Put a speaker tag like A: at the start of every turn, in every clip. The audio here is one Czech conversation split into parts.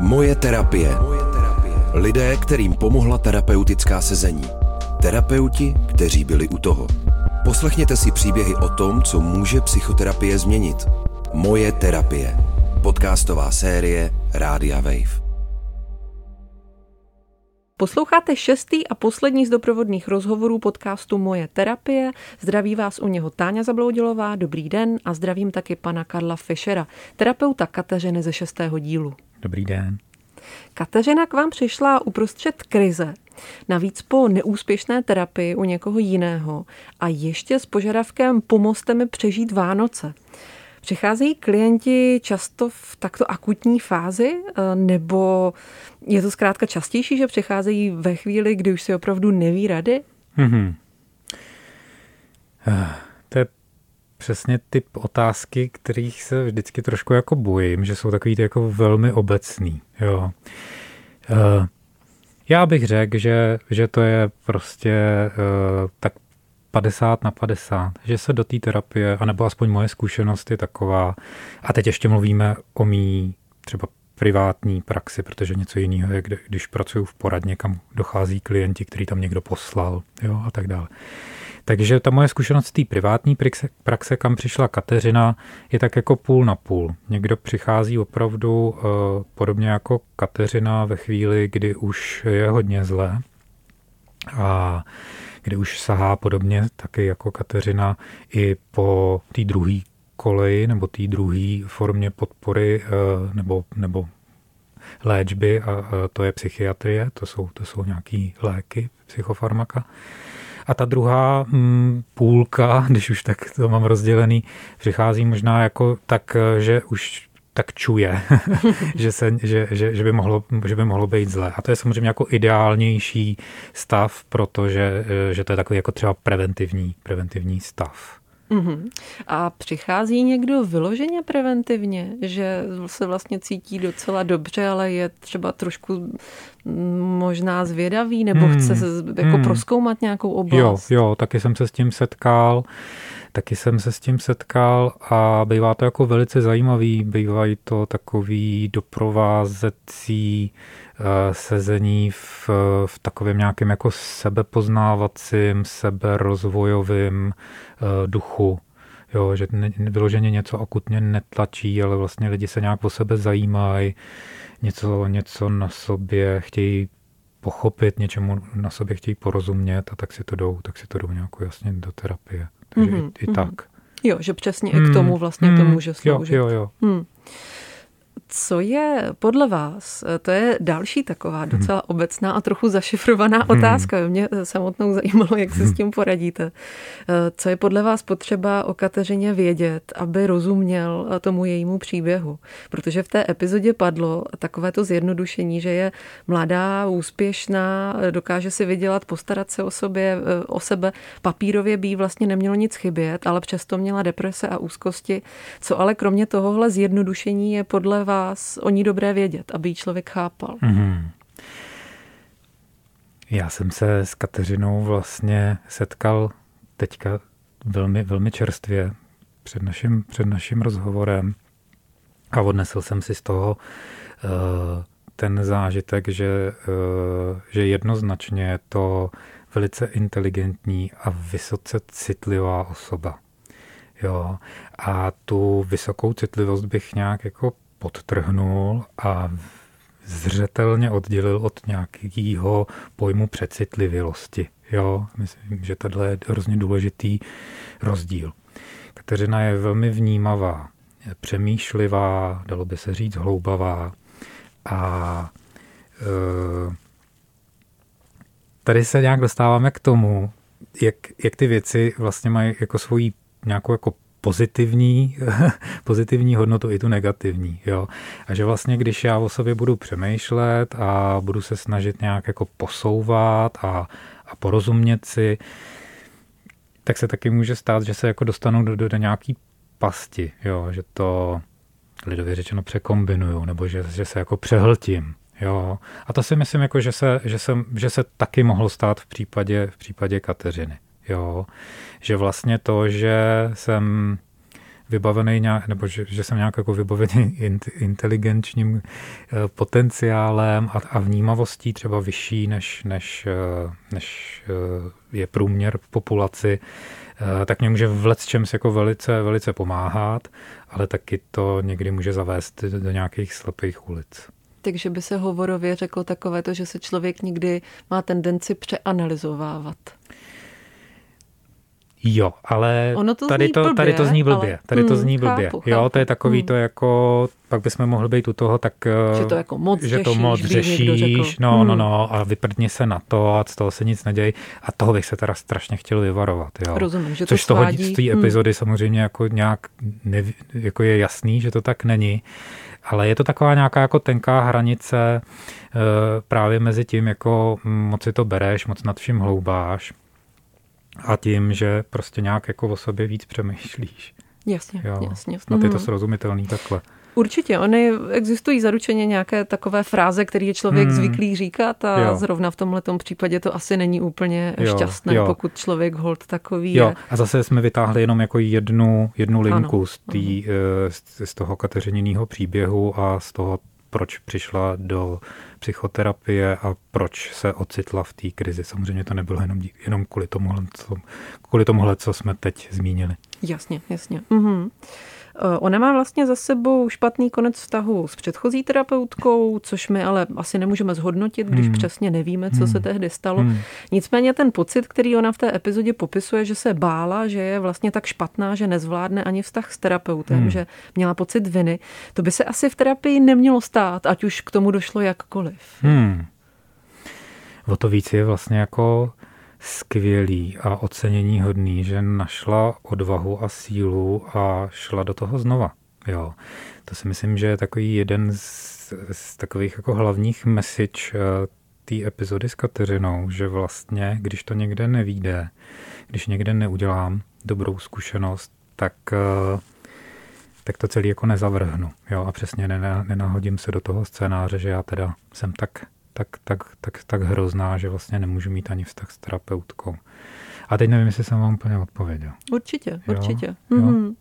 A: Moje terapie. Lidé, kterým pomohla terapeutická sezení. Terapeuti, kteří byli u toho. Poslechněte si příběhy o tom, co může psychoterapie změnit. Moje terapie. Podcastová série Rádia Wave.
B: Posloucháte šestý a poslední z doprovodných rozhovorů podcastu Moje terapie. Zdraví vás u něho Táňa Zabloudilová, dobrý den a zdravím taky pana Karla Fischera, terapeuta Kateřiny ze šestého dílu.
C: Dobrý den.
B: Kateřina k vám přišla uprostřed krize, navíc po neúspěšné terapii u někoho jiného a ještě s požadavkem pomozte mi přežít Vánoce. Přicházejí klienti často v takto akutní fázi, eh, nebo je to zkrátka častější, že přicházejí ve chvíli, kdy už si opravdu neví rady? Mm-hmm.
C: To je přesně typ otázky, kterých se vždycky trošku jako bojím, že jsou takový jako velmi obecný. Jo. Uh, já bych řekl, že, že to je prostě uh, tak 50 na 50, že se do té terapie, anebo aspoň moje zkušenost je taková, a teď ještě mluvíme o mý třeba privátní praxi, protože něco jiného je, když pracuju v poradně, kam dochází klienti, který tam někdo poslal jo, a tak dále. Takže ta moje zkušenost z té privátní praxe, kam přišla Kateřina, je tak jako půl na půl. Někdo přichází opravdu uh, podobně jako Kateřina ve chvíli, kdy už je hodně zlé a kdy už sahá podobně taky jako Kateřina i po té druhé koleji nebo té druhé formě podpory uh, nebo, nebo léčby a to je psychiatrie, to jsou, to jsou nějaký léky, psychofarmaka. A ta druhá mm, půlka, když už tak to mám rozdělený, přichází možná jako tak, že už tak čuje, že, se, že, že, že, by mohlo, že by mohlo být zlé. A to je samozřejmě jako ideálnější stav, protože že to je takový jako třeba preventivní, preventivní stav.
B: Mm-hmm. A přichází někdo vyloženě preventivně, že se vlastně cítí docela dobře, ale je třeba trošku možná zvědavý, nebo hmm. chce se jako hmm. proskoumat nějakou oblast?
C: Jo, jo, taky jsem se s tím setkal. Taky jsem se s tím setkal a bývá to jako velice zajímavý. Bývají to takový doprovázecí sezení v, v takovém nějakém jako sebepoznávacím, seberozvojovým uh, duchu. Jo, že vyloženě něco akutně netlačí, ale vlastně lidi se nějak o sebe zajímají, něco, něco na sobě chtějí pochopit, něčemu na sobě chtějí porozumět a tak si to jdou, tak si to jdou nějak jasně do terapie. Takže mm-hmm, i, i mm-hmm. tak.
B: Jo, že přesně mm, i k tomu mm, vlastně mm, to může sloužit.
C: Jo, jo, jo. Mm.
B: Co je podle vás, to je další taková mhm. docela obecná a trochu zašifrovaná hmm. otázka. Mě samotnou zajímalo, jak se s tím poradíte. Co je podle vás potřeba o Kateřině vědět, aby rozuměl tomu jejímu příběhu? Protože v té epizodě padlo takové to zjednodušení, že je mladá, úspěšná, dokáže si vydělat, postarat se o, sobě, o sebe. Papírově by jí vlastně nemělo nic chybět, ale přesto měla deprese a úzkosti. Co ale kromě tohohle zjednodušení je podle vás o ní dobré vědět, aby ji člověk chápal? Mm-hmm.
C: Já jsem se s Kateřinou vlastně setkal teďka velmi, velmi čerstvě před naším, před naším rozhovorem a odnesl jsem si z toho uh, ten zážitek, že, uh, že jednoznačně je to velice inteligentní a vysoce citlivá osoba. Jo. A tu vysokou citlivost bych nějak jako podtrhnul a zřetelně oddělil od nějakého pojmu přecitlivělosti. Jo, myslím, že tohle je hrozně důležitý rozdíl. Kateřina je velmi vnímavá, je přemýšlivá, dalo by se říct hloubavá a e, tady se nějak dostáváme k tomu, jak, jak ty věci vlastně mají jako svoji nějakou jako pozitivní, pozitivní hodnotu i tu negativní. Jo? A že vlastně, když já o sobě budu přemýšlet a budu se snažit nějak jako posouvat a, a porozumět si, tak se taky může stát, že se jako dostanu do, do, do nějaký pasti, jo? že to lidově řečeno překombinuju, nebo že, že se jako přehltím. Jo. A to si myslím, jako, že, se, že, se, že se taky mohlo stát v případě, v případě Kateřiny. Jo. Že vlastně to, že jsem vybavený nějak, nebo že, že jsem nějak jako vybavený inteligenčním eh, potenciálem a, a vnímavostí třeba vyšší, než, než, eh, než eh, je průměr populaci, tak mě může v čems jako velice, velice pomáhat, ale taky to někdy může zavést do nějakých slepých ulic.
B: Takže by se hovorově řeklo takové to, že se člověk nikdy má tendenci přeanalyzovávat.
C: Jo, ale
B: ono to
C: tady, to,
B: blbě,
C: tady to zní blbě. Tady to hmm, zní blbě.
B: Chápu,
C: jo, to je takový hmm. to jako, pak bychom mohli být u toho, tak...
B: Že to jako moc
C: že
B: řešíš,
C: to moc řešíš, no, no, hmm. no, no, a vyprdni se na to a z toho se nic neděje. A toho bych se teda strašně chtěl vyvarovat. Jo.
B: Rozumím, že
C: Což
B: to
C: toho, z té hmm. epizody samozřejmě jako nějak neví, jako je jasný, že to tak není. Ale je to taková nějaká jako tenká hranice e, právě mezi tím, jako moc si to bereš, moc nad vším hloubáš a tím, že prostě nějak jako o sobě víc přemýšlíš.
B: Jasně, jo. jasně.
C: Snad je to mhm. srozumitelný takhle.
B: Určitě, ony existují zaručeně nějaké takové fráze, které je člověk hmm. zvyklý říkat a jo. zrovna v tomhle případě to asi není úplně jo. šťastné, jo. pokud člověk hold takový jo. je.
C: A zase jsme vytáhli jenom jako jednu, jednu linku ano. z, tý, ano. Eh, z, z toho Kateřiněného příběhu a z toho proč přišla do psychoterapie a proč se ocitla v té krizi. Samozřejmě to nebylo jenom, jenom kvůli, tomuhle, co, kvůli tomuhle, co jsme teď zmínili.
B: Jasně, jasně. Mhm. Eh, ona má vlastně za sebou špatný konec vztahu s předchozí terapeutkou, což my ale asi nemůžeme zhodnotit, když hmm. přesně nevíme, co hmm. se tehdy stalo. Hmm. Nicméně ten pocit, který ona v té epizodě popisuje, že se bála, že je vlastně tak špatná, že nezvládne ani vztah s terapeutem, hmm. že měla pocit viny, to by se asi v terapii nemělo stát, ať už k tomu došlo jakkoliv.
C: Hmm. O to víc je vlastně jako skvělý a ocenění hodný, že našla odvahu a sílu a šla do toho znova. Jo. To si myslím, že je takový jeden z, z takových jako hlavních message eh, té epizody s Kateřinou, že vlastně, když to někde nevíde, když někde neudělám dobrou zkušenost, tak, eh, tak to celý jako nezavrhnu. Jo, a přesně nenahodím se do toho scénáře, že já teda jsem tak tak, tak, tak, tak hrozná, že vlastně nemůžu mít ani vztah s terapeutkou. A teď nevím, jestli jsem vám úplně odpověděl.
B: Určitě, určitě. Jo? Mm-hmm.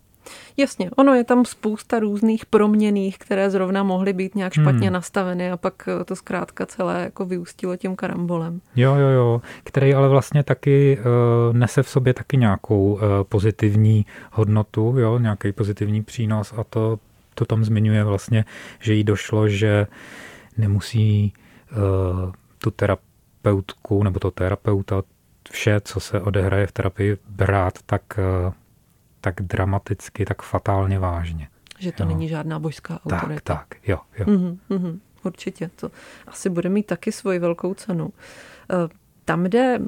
B: Jasně, ono je tam spousta různých proměných, které zrovna mohly být nějak špatně hmm. nastaveny a pak to zkrátka celé jako vyústilo tím karambolem.
C: Jo, jo, jo, který ale vlastně taky uh, nese v sobě taky nějakou uh, pozitivní hodnotu, jo, nějaký pozitivní přínos a to, to tam zmiňuje vlastně, že jí došlo, že nemusí Eh, tu terapeutku nebo to terapeuta, vše, co se odehraje v terapii, brát tak, eh, tak dramaticky, tak fatálně vážně.
B: Že to jo. není žádná božská
C: autorita. Tak, tak, jo. jo.
B: Mm-hmm, mm-hmm, určitě. To asi bude mít taky svoji velkou cenu. Eh, tam jde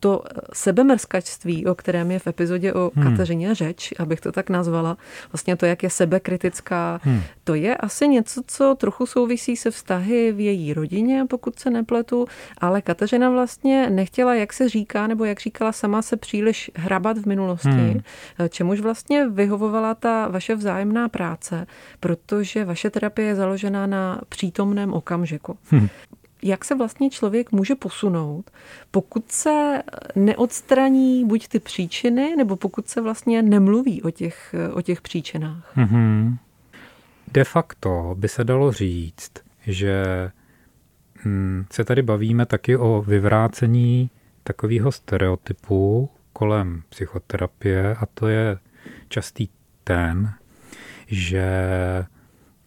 B: to sebemrskačství, o kterém je v epizodě o hmm. Kateřině řeč, abych to tak nazvala, vlastně to, jak je sebekritická, hmm. to je asi něco, co trochu souvisí se vztahy v její rodině, pokud se nepletu, ale Kateřina vlastně nechtěla, jak se říká, nebo jak říkala sama, se příliš hrabat v minulosti, hmm. čemuž vlastně vyhovovala ta vaše vzájemná práce, protože vaše terapie je založená na přítomném okamžiku. Hmm jak se vlastně člověk může posunout, pokud se neodstraní buď ty příčiny, nebo pokud se vlastně nemluví o těch, o těch příčinách. Mm-hmm.
C: De facto by se dalo říct, že hm, se tady bavíme taky o vyvrácení takového stereotypu kolem psychoterapie a to je častý ten, že,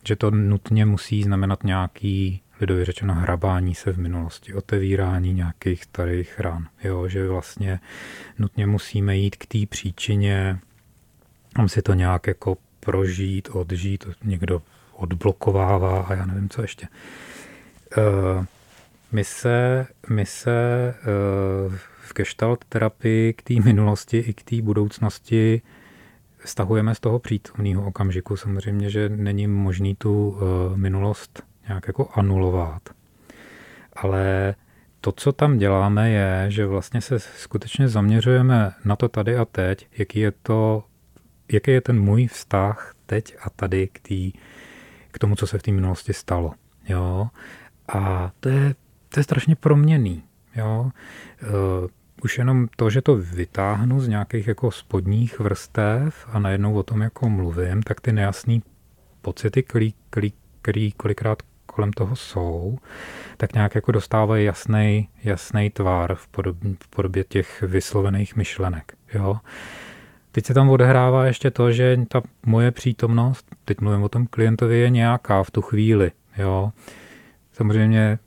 C: že to nutně musí znamenat nějaký lidově řečeno hrabání se v minulosti, otevírání nějakých starých ran. Jo, že vlastně nutně musíme jít k té příčině, tam si to nějak jako prožít, odžít, někdo odblokovává a já nevím, co ještě. Uh, my se, my se uh, v gestalt terapii k té minulosti i k té budoucnosti stahujeme z toho přítomného okamžiku. Samozřejmě, že není možný tu uh, minulost nějak jako anulovat. Ale to, co tam děláme, je, že vlastně se skutečně zaměřujeme na to tady a teď, jaký je to, jaký je ten můj vztah teď a tady k, tý, k tomu, co se v té minulosti stalo. Jo? A to je, to je strašně proměný. Jo? Uh, už jenom to, že to vytáhnu z nějakých jako spodních vrstev a najednou o tom jako mluvím, tak ty nejasný pocity, který, který, který kolikrát kolem toho jsou, tak nějak jako dostávají jasný, jasný tvár v podobě, v podobě těch vyslovených myšlenek. Jo? Teď se tam odehrává ještě to, že ta moje přítomnost, teď mluvím o tom klientovi, je nějaká v tu chvíli. Jo? Samozřejmě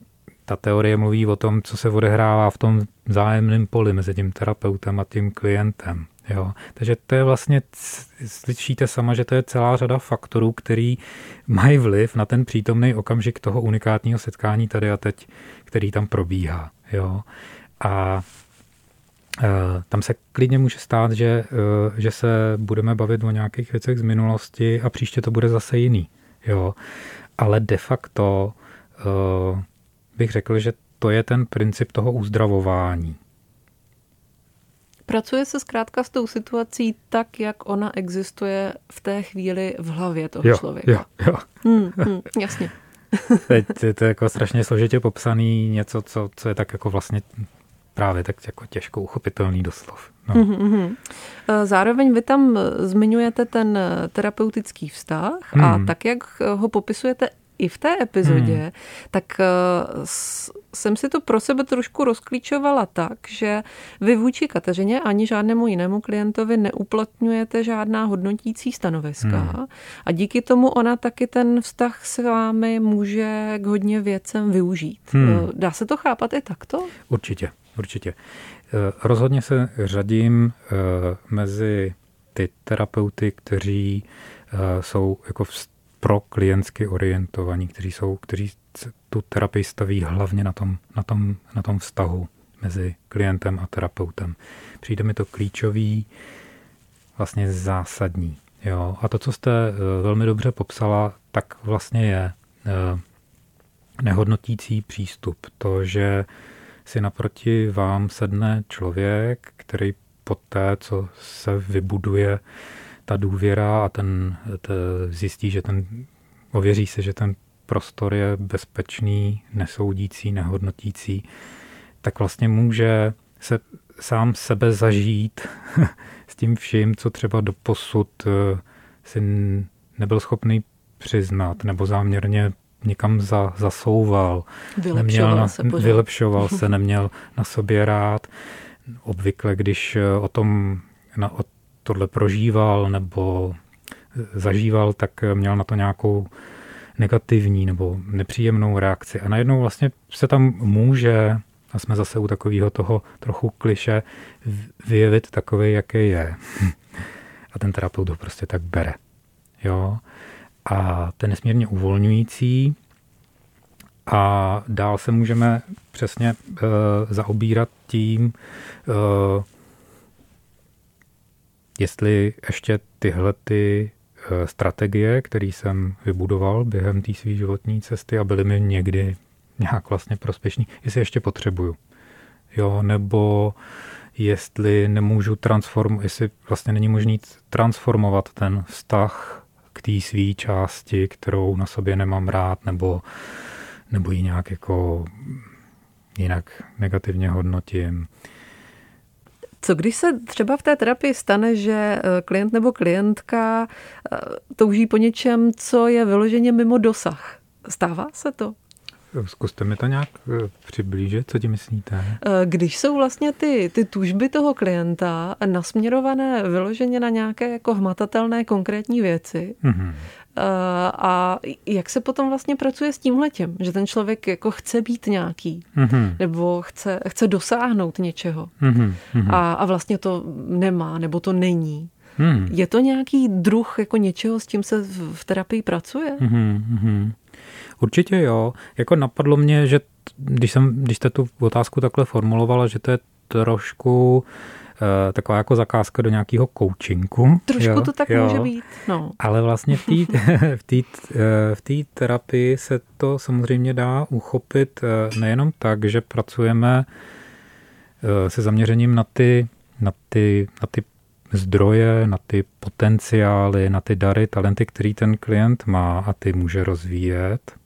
C: ta teorie mluví o tom, co se odehrává v tom zájemném poli mezi tím terapeutem a tím klientem. Jo. Takže to je vlastně, slyšíte sama, že to je celá řada faktorů, který mají vliv na ten přítomný okamžik toho unikátního setkání tady a teď, který tam probíhá. Jo. A e, tam se klidně může stát, že, e, že se budeme bavit o nějakých věcech z minulosti a příště to bude zase jiný. Jo. Ale de facto e, bych řekl, že to je ten princip toho uzdravování.
B: Pracuje se zkrátka s tou situací tak, jak ona existuje v té chvíli v hlavě toho
C: jo,
B: člověka.
C: Jo, jo.
B: Hmm, hmm, jasně.
C: Teď je to jako strašně složitě popsaný něco, co, co je tak jako vlastně právě tak jako těžko uchopitelný doslov. No. Mm-hmm.
B: Zároveň vy tam zmiňujete ten terapeutický vztah a mm. tak, jak ho popisujete i v té epizodě, hmm. tak uh, jsem si to pro sebe trošku rozklíčovala tak, že vy vůči Kateřině ani žádnému jinému klientovi neuplatňujete žádná hodnotící stanoviska hmm. a díky tomu ona taky ten vztah s vámi může k hodně věcem využít. Hmm. Eh, dá se to chápat i takto?
C: Určitě, určitě. Eh, rozhodně se řadím mezi ty terapeuty, kteří jsou jako v pro klientsky orientovaní, kteří, jsou, kteří tu terapii staví hlavně na tom, na, tom, na tom vztahu mezi klientem a terapeutem. Přijde mi to klíčový, vlastně zásadní. Jo? A to, co jste eh, velmi dobře popsala, tak vlastně je eh, nehodnotící přístup. To, že si naproti vám sedne člověk, který po té, co se vybuduje ta důvěra a ten te, zjistí, že ten, ověří se, že ten prostor je bezpečný, nesoudící, nehodnotící, tak vlastně může se sám sebe zažít s tím vším, co třeba do posud eh, si nebyl schopný přiznat nebo záměrně někam za, zasouval.
B: Vylepšoval,
C: na,
B: se,
C: vylepšoval se, neměl na sobě rád. Obvykle, když eh, o tom na, o tohle prožíval nebo zažíval, tak měl na to nějakou negativní nebo nepříjemnou reakci. A najednou vlastně se tam může, a jsme zase u takového toho trochu kliše, vyjevit takový, jaký je. A ten terapeut ho prostě tak bere. Jo? A ten nesmírně uvolňující. A dál se můžeme přesně uh, zaobírat tím, uh, jestli ještě tyhle ty eh, strategie, které jsem vybudoval během té své životní cesty a byly mi někdy nějak vlastně prospěšní, jestli ještě potřebuju. Jo, nebo jestli nemůžu transformovat, jestli vlastně není možný transformovat ten vztah k té své části, kterou na sobě nemám rád, nebo, nebo ji nějak jako jinak negativně hodnotím.
B: Co když se třeba v té terapii stane, že eh, klient nebo klientka eh, touží po něčem, co je vyloženě mimo dosah? Stává se to?
C: Zkuste mi to nějak eh, přiblížit, co ti myslíte?
B: Když jsou vlastně ty, ty tužby toho klienta nasměrované vyloženě na nějaké jako hmatatelné konkrétní věci, mm-hmm. Eh, a jak se potom vlastně pracuje s tímhletím, že ten člověk jako chce být nějaký, mm-hmm. nebo chce, chce dosáhnout něčeho mm-hmm. a, a vlastně to nemá, nebo to není. Mm. Je to nějaký druh jako něčeho, s tím se v, v terapii pracuje?
C: Mm-hmm. Určitě jo. Jako napadlo mě, že když, jsem, když jste tu otázku takhle formulovala, že to je trošku uh, taková jako zakázka do nějakého coachingu.
B: Trošku jo, to tak jo. může být. No.
C: Ale vlastně v té v eh, v terapii se to samozřejmě dá uchopit eh, nejenom tak, že pracujeme se zaměřením na ty, na ty, na ty zdroje, na ty potenciály, na ty dary, talenty, který ten klient má a ty může rozvíjet.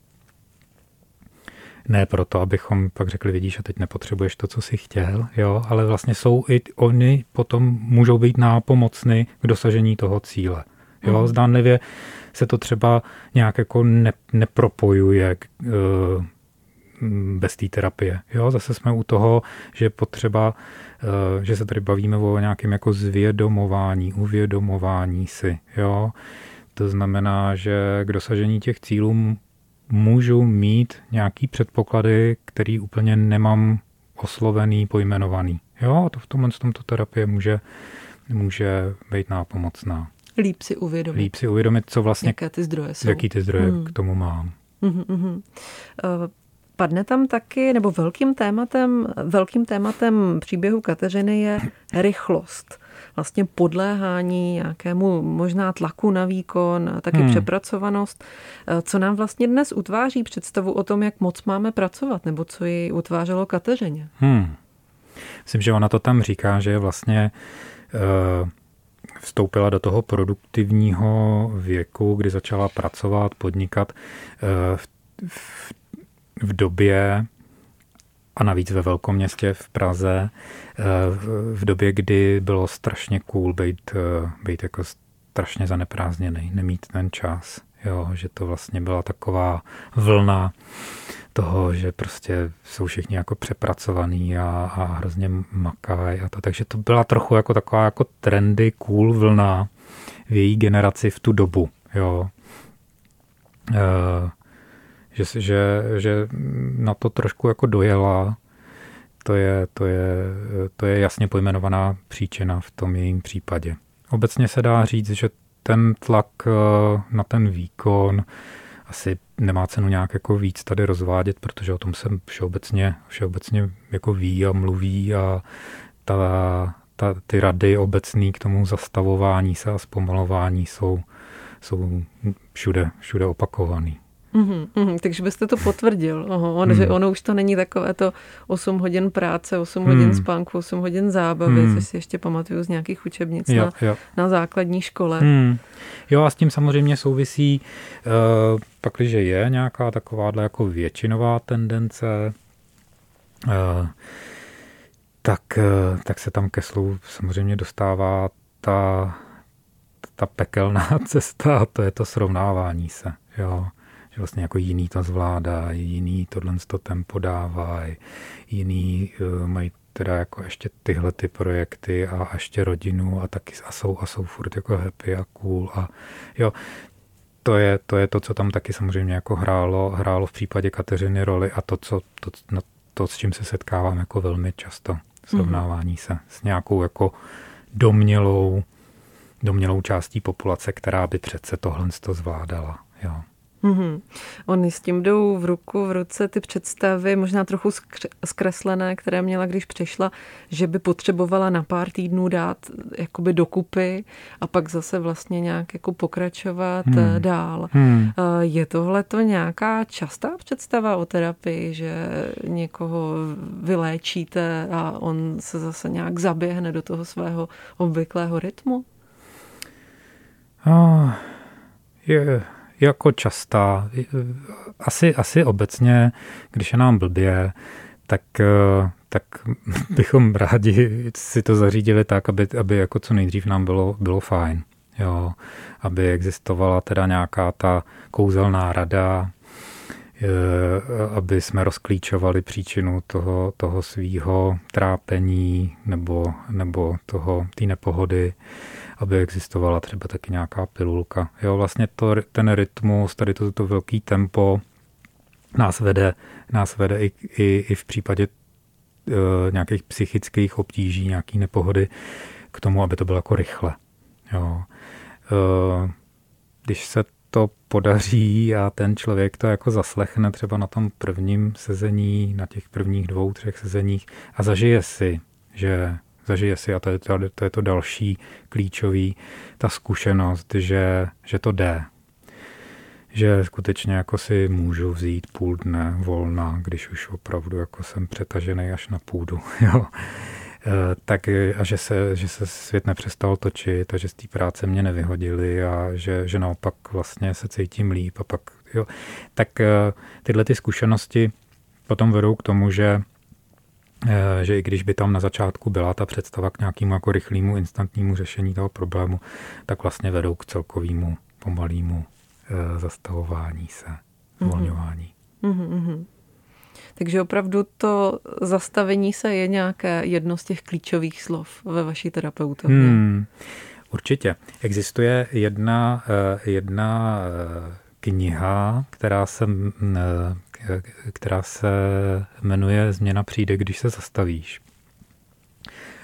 C: Ne proto, abychom pak řekli, vidíš, a teď nepotřebuješ to, co jsi chtěl, jo, ale vlastně jsou i oni potom můžou být nápomocny k dosažení toho cíle. Jo, mm. zdánlivě se to třeba nějak jako ne, nepropojuje k, uh, bez té terapie. Jo, zase jsme u toho, že potřeba, uh, že se tady bavíme o nějakém jako zvědomování, uvědomování si. Jo. To znamená, že k dosažení těch cílů můžu mít nějaký předpoklady, který úplně nemám oslovený, pojmenovaný. Jo, a to v tomhle tomto terapie může, může být nápomocná.
B: Líp si uvědomit.
C: Líp si uvědomit, co vlastně...
B: Jaké ty zdroje jsou.
C: Jaký ty zdroje hmm. k tomu mám.
B: Hmm, hmm, hmm. Padne tam taky, nebo velkým tématem, velkým tématem příběhu Kateřiny je rychlost vlastně podléhání nějakému možná tlaku na výkon, taky hmm. přepracovanost, eh, co nám vlastně dnes utváří představu o tom, jak moc máme pracovat, nebo co ji utvářelo Kateřině.
C: Hmm. Myslím, že ona to tam říká, že vlastně uh, vstoupila do toho produktivního věku, kdy začala pracovat, podnikat uh, v, v, v době, a navíc ve velkoměstě v Praze eh, v době, kdy bylo strašně cool být, eh, být jako strašně zaneprázdněný, nemít ten čas. Jo, že to vlastně byla taková vlna toho, že prostě jsou všichni jako přepracovaný a, a hrozně makají a to. Takže to byla trochu jako taková jako trendy, cool vlna v její generaci v tu dobu. Jo. E, že, že, že na to trošku jako dojela. To je, to, je, to je jasně pojmenovaná příčina v tom jejím případě. Obecně se dá říct, že ten tlak eh, na ten výkon asi nemá cenu nějak jako víc tady rozvádět, protože o tom se všeobecně, všeobecně jako ví a mluví a ta, ta, ty rady obecný k tomu zastavování se a zpomalování jsou, jsou všude, všude opakovaný.
B: Mm-hmm, mm, takže byste to potvrdil, Oho, on, mm. že ono už to není takové to 8 hodin práce, 8 mm. hodin spánku, 8 hodin zábavy, mm. což si ještě pamatuju z nějakých učebnic jo, na, jo. na základní škole. Mm.
C: Jo a s tím samozřejmě souvisí, uh, pakliže je nějaká takováhle jako většinová tendence, uh, tak, uh, tak se tam ke slovu samozřejmě dostává ta, ta pekelná cesta a to je to srovnávání se. Jo že vlastně jako jiný to zvládá, jiný tohle to tempo dává, jiný uh, mají teda jako ještě tyhle ty projekty a, ještě rodinu a taky a jsou, a jsou furt jako happy a cool a jo, to je, to je to, co tam taky samozřejmě jako hrálo, hrálo v případě Kateřiny roli a to, co, to, no, to, s čím se setkávám jako velmi často, srovnávání se s nějakou jako domělou, domělou částí populace, která by přece tohle to zvládala. Jo.
B: Mm-hmm. Oni s tím jdou v ruku, v ruce ty představy, možná trochu zkreslené, které měla, když přišla, že by potřebovala na pár týdnů dát jakoby dokupy a pak zase vlastně nějak jako pokračovat hmm. dál. Hmm. Je tohle to nějaká častá představa o terapii, že někoho vyléčíte a on se zase nějak zaběhne do toho svého obvyklého rytmu?
C: Oh, je, jako častá. Asi, asi obecně, když je nám blbě, tak, tak bychom rádi si to zařídili tak, aby, aby jako co nejdřív nám bylo, bylo fajn. Jo, aby existovala teda nějaká ta kouzelná rada, aby jsme rozklíčovali příčinu toho, toho svýho trápení nebo, nebo toho, té nepohody aby existovala třeba taky nějaká pilulka. Jo, vlastně to, ten rytmus, tady to, to velký tempo nás vede, nás vede i, i, i v případě uh, nějakých psychických obtíží, nějaký nepohody k tomu, aby to bylo jako rychle. Jo. Uh, když se to podaří a ten člověk to jako zaslechne třeba na tom prvním sezení, na těch prvních dvou, třech sezeních a zažije si, že zažije si, a to je to, to, je to další klíčový, ta zkušenost, že, že to jde. Že skutečně jako si můžu vzít půl dne volna, když už opravdu jako jsem přetažený až na půdu. Jo. E, tak a že se, že se svět nepřestal točit a že z té práce mě nevyhodili a že, že naopak vlastně se cítím líp a pak, jo. Tak e, tyhle ty zkušenosti potom vedou k tomu, že že i když by tam na začátku byla ta představa k nějakému jako rychlému, instantnímu řešení toho problému, tak vlastně vedou k celkovému pomalému eh, zastavování se, mhm. uvolňování. Mm-hmm. Mm-hmm.
B: Takže opravdu to zastavení se je nějaké jedno z těch klíčových slov ve vaší terapeutovně. Hmm,
C: určitě. Existuje jedna, eh, jedna kniha, která se, která se jmenuje Změna přijde, když se zastavíš.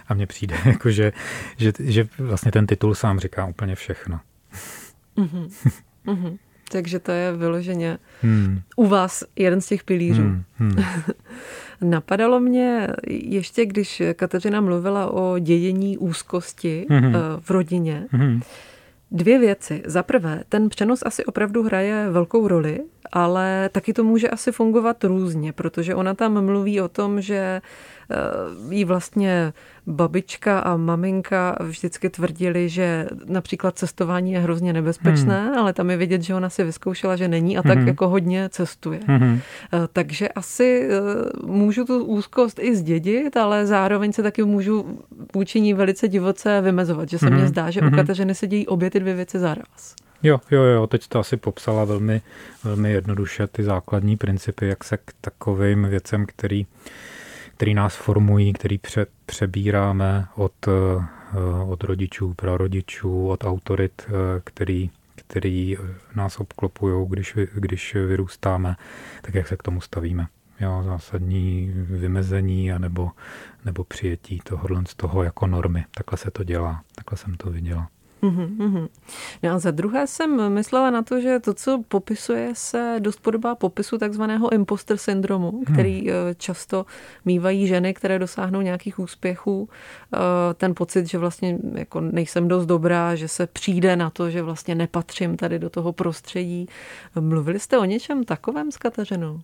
C: A mně přijde, jako že, že, že vlastně ten titul sám říká úplně všechno.
B: Mm-hmm. Mm-hmm. Takže to je vyloženě hmm. u vás jeden z těch pilířů. Hmm. Hmm. Napadalo mě ještě, když Kateřina mluvila o dějení úzkosti hmm. v rodině, hmm. Dvě věci. Za prvé, ten přenos asi opravdu hraje velkou roli, ale taky to může asi fungovat různě, protože ona tam mluví o tom, že jí vlastně babička a maminka vždycky tvrdili, že například cestování je hrozně nebezpečné, hmm. ale tam je vidět, že ona si vyzkoušela, že není a tak hmm. jako hodně cestuje. Hmm. Takže asi eh, můžu tu úzkost i zdědit, ale zároveň se taky můžu vůči ní velice divoce vymezovat, že se hmm. mně zdá, že hmm. u Kateřiny se dějí obě ty dvě věci zaraz.
C: Jo, jo, jo, teď to asi popsala velmi, velmi jednoduše ty základní principy, jak se k takovým věcem, který který nás formují, který pře, přebíráme od, eh, od rodičů, prarodičů, od autorit, eh, který, který nás obklopují, když, když vyrůstáme, tak jak se k tomu stavíme. Jo, zásadní vymezení a nebo, nebo přijetí tohohle z toho jako normy. Takhle se to dělá, takhle jsem to viděla.
B: Mm-hmm. No a za druhé jsem myslela na to, že to, co popisuje, se dost podobá popisu takzvaného imposter syndromu, hmm. který hmm. často mývají ženy, které dosáhnou nějakých úspěchů. Eh, ten pocit, že vlastně jako nejsem dost dobrá, že se přijde na to, že vlastně nepatřím tady do toho prostředí. Mluvili jste o něčem takovém s Kateřinou?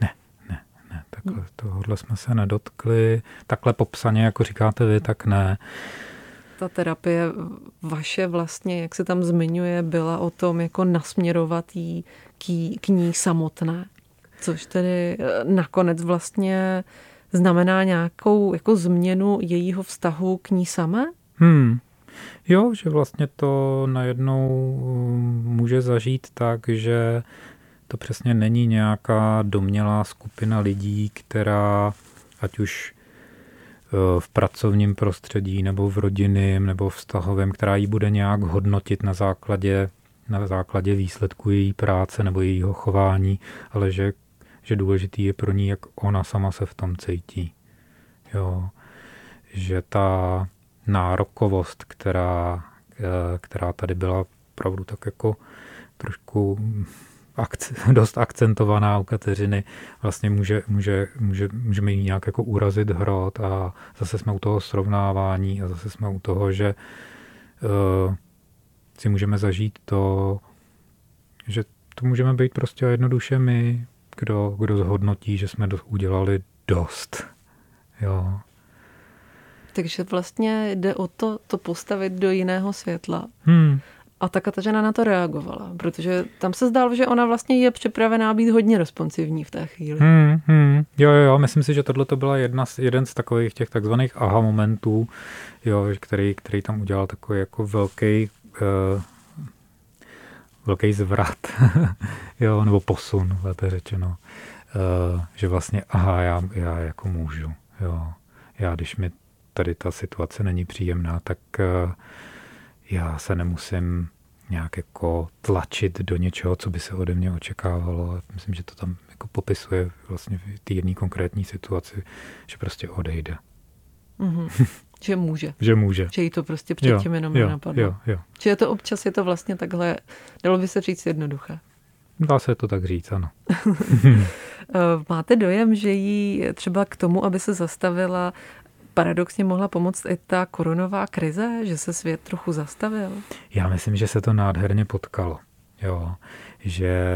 C: Ne, ne, ne. Takhle, tohohle jsme se nedotkli. Takhle popsaně, jako říkáte vy, tak ne
B: ta terapie vaše vlastně, jak se tam zmiňuje, byla o tom jako nasměrovat jí k, k ní samotné. Což tedy eh, nakonec vlastně znamená nějakou jako změnu jejího vztahu k ní samé?
C: Hmm. Jo, že vlastně to najednou mm, může zažít tak, že to přesně není nějaká domělá skupina lidí, která ať už v pracovním prostředí nebo v rodinném nebo vztahovém, která ji bude nějak hodnotit na základě, na základě výsledku její práce nebo jejího chování, ale že, že důležitý je pro ní, jak ona sama se v tom cítí. Jo. Že ta nárokovost, která, eh, která tady byla opravdu tak jako trošku dost akcentovaná u Kateřiny, vlastně může, může, může, můžeme jí nějak jako urazit hrot a zase jsme u toho srovnávání a zase jsme u toho, že uh, si můžeme zažít to, že to můžeme být prostě jednoduše my, kdo, kdo zhodnotí, že jsme do, udělali dost. Jo.
B: Takže vlastně jde o to, to postavit do jiného světla. Hmm. A ta Kateřina na to reagovala, protože tam se zdálo, že ona vlastně je připravená být hodně responsivní v té chvíli.
C: Hmm, hmm. Jo, jo, jo, myslím si, že tohle to byla jedna z, jeden z takových těch takzvaných aha momentů, jo, který, který tam udělal takový jako velký, uh, velký zvrat, jo, nebo posun, lépe řečeno, uh, že vlastně, aha, já, já jako můžu, jo, já, když mi tady ta situace není příjemná, tak uh, já se nemusím nějak jako tlačit do něčeho, co by se ode mě očekávalo. Myslím, že to tam jako popisuje vlastně v té jedné konkrétní situaci, že prostě odejde.
B: Mm-hmm. že může.
C: že může.
B: Že jí to prostě předtím jo, jenom jo, nenapadlo.
C: Jo, jo.
B: Že je to občas je to vlastně takhle, dalo by se říct jednoduché.
C: Dá se to tak říct, ano.
B: Máte dojem, že jí třeba k tomu, aby se zastavila, paradoxně mohla pomoct i ta koronová krize, že se svět trochu zastavil?
C: Já myslím, že se to nádherně potkalo. Jo, že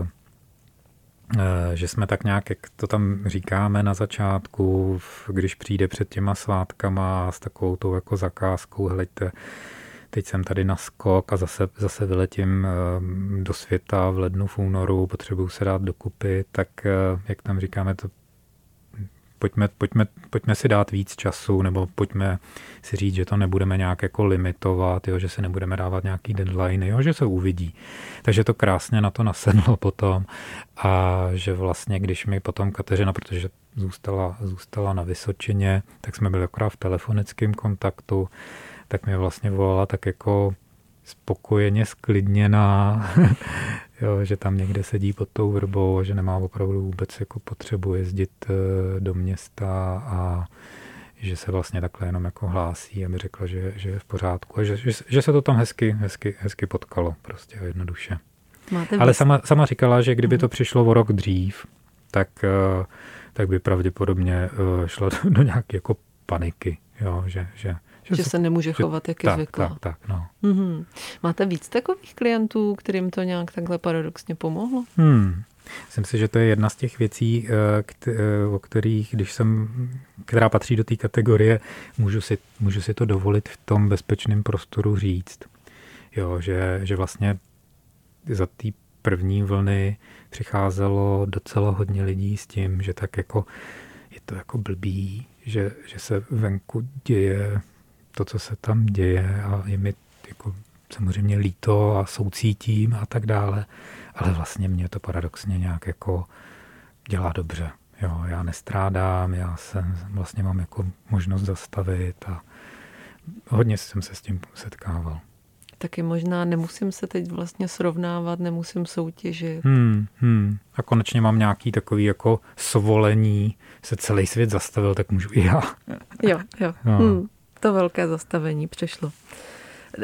C: uh, že jsme tak nějak, jak to tam říkáme na začátku, když přijde před těma svátkama s takovou tou jako zakázkou, hleďte, teď jsem tady na skok a zase, zase vyletím do světa v lednu, v únoru, potřebuju se dát dokupy, tak jak tam říkáme, to pojďme, pojďme, pojďme si dát víc času, nebo pojďme si říct, že to nebudeme nějak jako limitovat, jo, že se nebudeme dávat nějaký deadline, jo, že se uvidí. Takže to krásně na to nasedlo potom a že vlastně, když mi potom Kateřina, protože zůstala, zůstala na Vysočině, tak jsme byli akorát v telefonickém kontaktu, tak mě vlastně volala tak jako spokojeně sklidněná, jo, že tam někde sedí pod tou vrbou a že nemá opravdu vůbec jako potřebu jezdit eh, do města a že se vlastně takhle jenom jako hlásí, aby řekla, že, že je v pořádku a že, že, že se to tam hezky, hezky, hezky potkalo prostě a jednoduše. Máte Ale sama, sama říkala, že kdyby to mhm. přišlo o rok dřív, tak, eh, tak by pravděpodobně eh, šla do, do nějaké jako paniky, jo, že, že
B: že se nemůže chovat, jak je
C: zvyklá. Tak, tak, no.
B: Mm-hmm. Máte víc takových klientů, kterým to nějak takhle paradoxně pomohlo?
C: Hmm. Myslím si, že to je jedna z těch věcí, eh, eh, o kterých, když jsem, která patří do té kategorie, můžu si, můžu si to dovolit v tom bezpečném prostoru říct. Jo, že, že vlastně za té první vlny přicházelo docela hodně lidí s tím, že tak jako je to jako blbý, že, že se venku děje to, co se tam děje a je mi jako samozřejmě líto a soucítím a tak dále, ale vlastně mě to paradoxně nějak jako dělá dobře. Jo, já nestrádám, já se vlastně mám jako možnost zastavit a hodně jsem se s tím setkával.
B: Taky možná nemusím se teď vlastně srovnávat, nemusím soutěžit.
C: Hmm, hmm. A konečně mám nějaký takový jako svolení, se celý svět zastavil, tak můžu i já.
B: Jo, jo. No. Hmm to velké zastavení přešlo.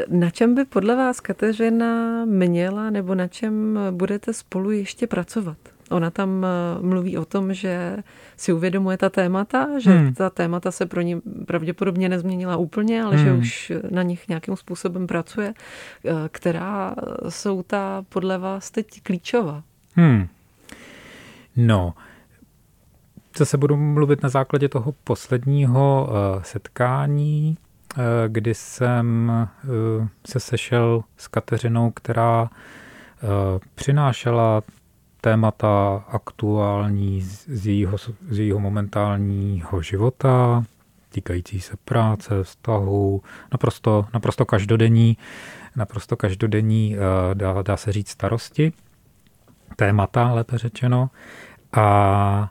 B: Na čem by podle vás Kateřina měla nebo na čem budete spolu ještě pracovat? Ona tam eh, mluví o tom, že si uvědomuje ta témata, že hmm. ta témata se pro ní pravděpodobně nezměnila úplně, ale hmm. že už na nich nějakým způsobem pracuje. Eh, která jsou ta podle vás teď klíčová?
C: Hmm. No, Zase budu mluvit na základě toho posledního uh, setkání, uh, kdy jsem uh, se sešel s Kateřinou, která přinášela témata aktuální z jejího, z jejího momentálního života, týkající se práce, vztahu, naprosto, naprosto každodenní, naprosto každodenní, dá, dá se říct, starosti, témata, lépe řečeno. A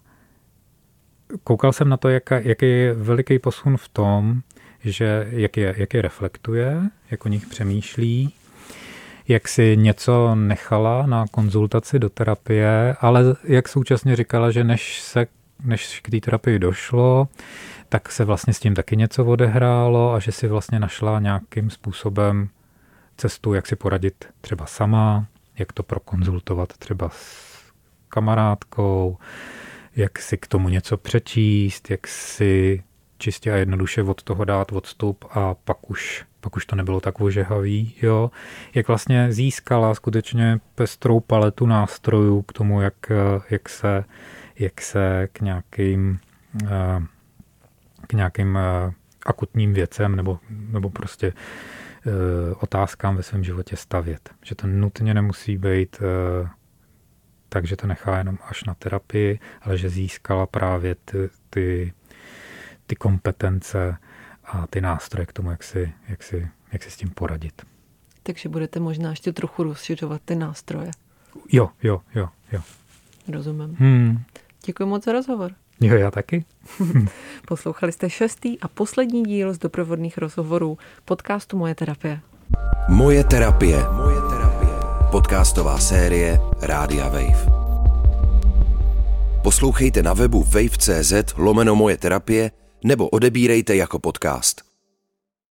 C: koukal jsem na to, jak, jaký je veliký posun v tom, že jak je, jak je reflektuje, jak o nich přemýšlí, jak si něco nechala na konzultaci do terapie, ale jak současně říkala, že než se než k té terapii došlo, tak se vlastně s tím taky něco odehrálo a že si vlastně našla nějakým způsobem cestu, jak si poradit třeba sama, jak to prokonzultovat třeba s kamarádkou, jak si k tomu něco přečíst, jak si čistě a jednoduše od toho dát odstup a pak už, pak už to nebylo tak ožehavý, jo. Jak vlastně získala skutečně pestrou paletu nástrojů k tomu, jak, jak, se, jak se k nějakým, k nějakým akutním věcem nebo, nebo prostě otázkám ve svém životě stavět. Že to nutně nemusí být takže to nechá jenom až na terapii, ale že získala právě ty, ty, ty kompetence a ty nástroje k tomu, jak si, jak, si, jak si s tím poradit.
B: Takže budete možná ještě trochu rozšiřovat ty nástroje.
C: Jo, jo, jo, jo.
B: Rozumím. Hmm. Děkuji moc za rozhovor.
C: Jo, já taky.
B: Poslouchali jste šestý a poslední díl z doprovodných rozhovorů podcastu Moje terapie.
A: Moje terapie. Moje terapie Podcastová série Rádia Wave. Poslouchejte na webu wave.cz lomeno moje terapie nebo odebírejte jako podcast.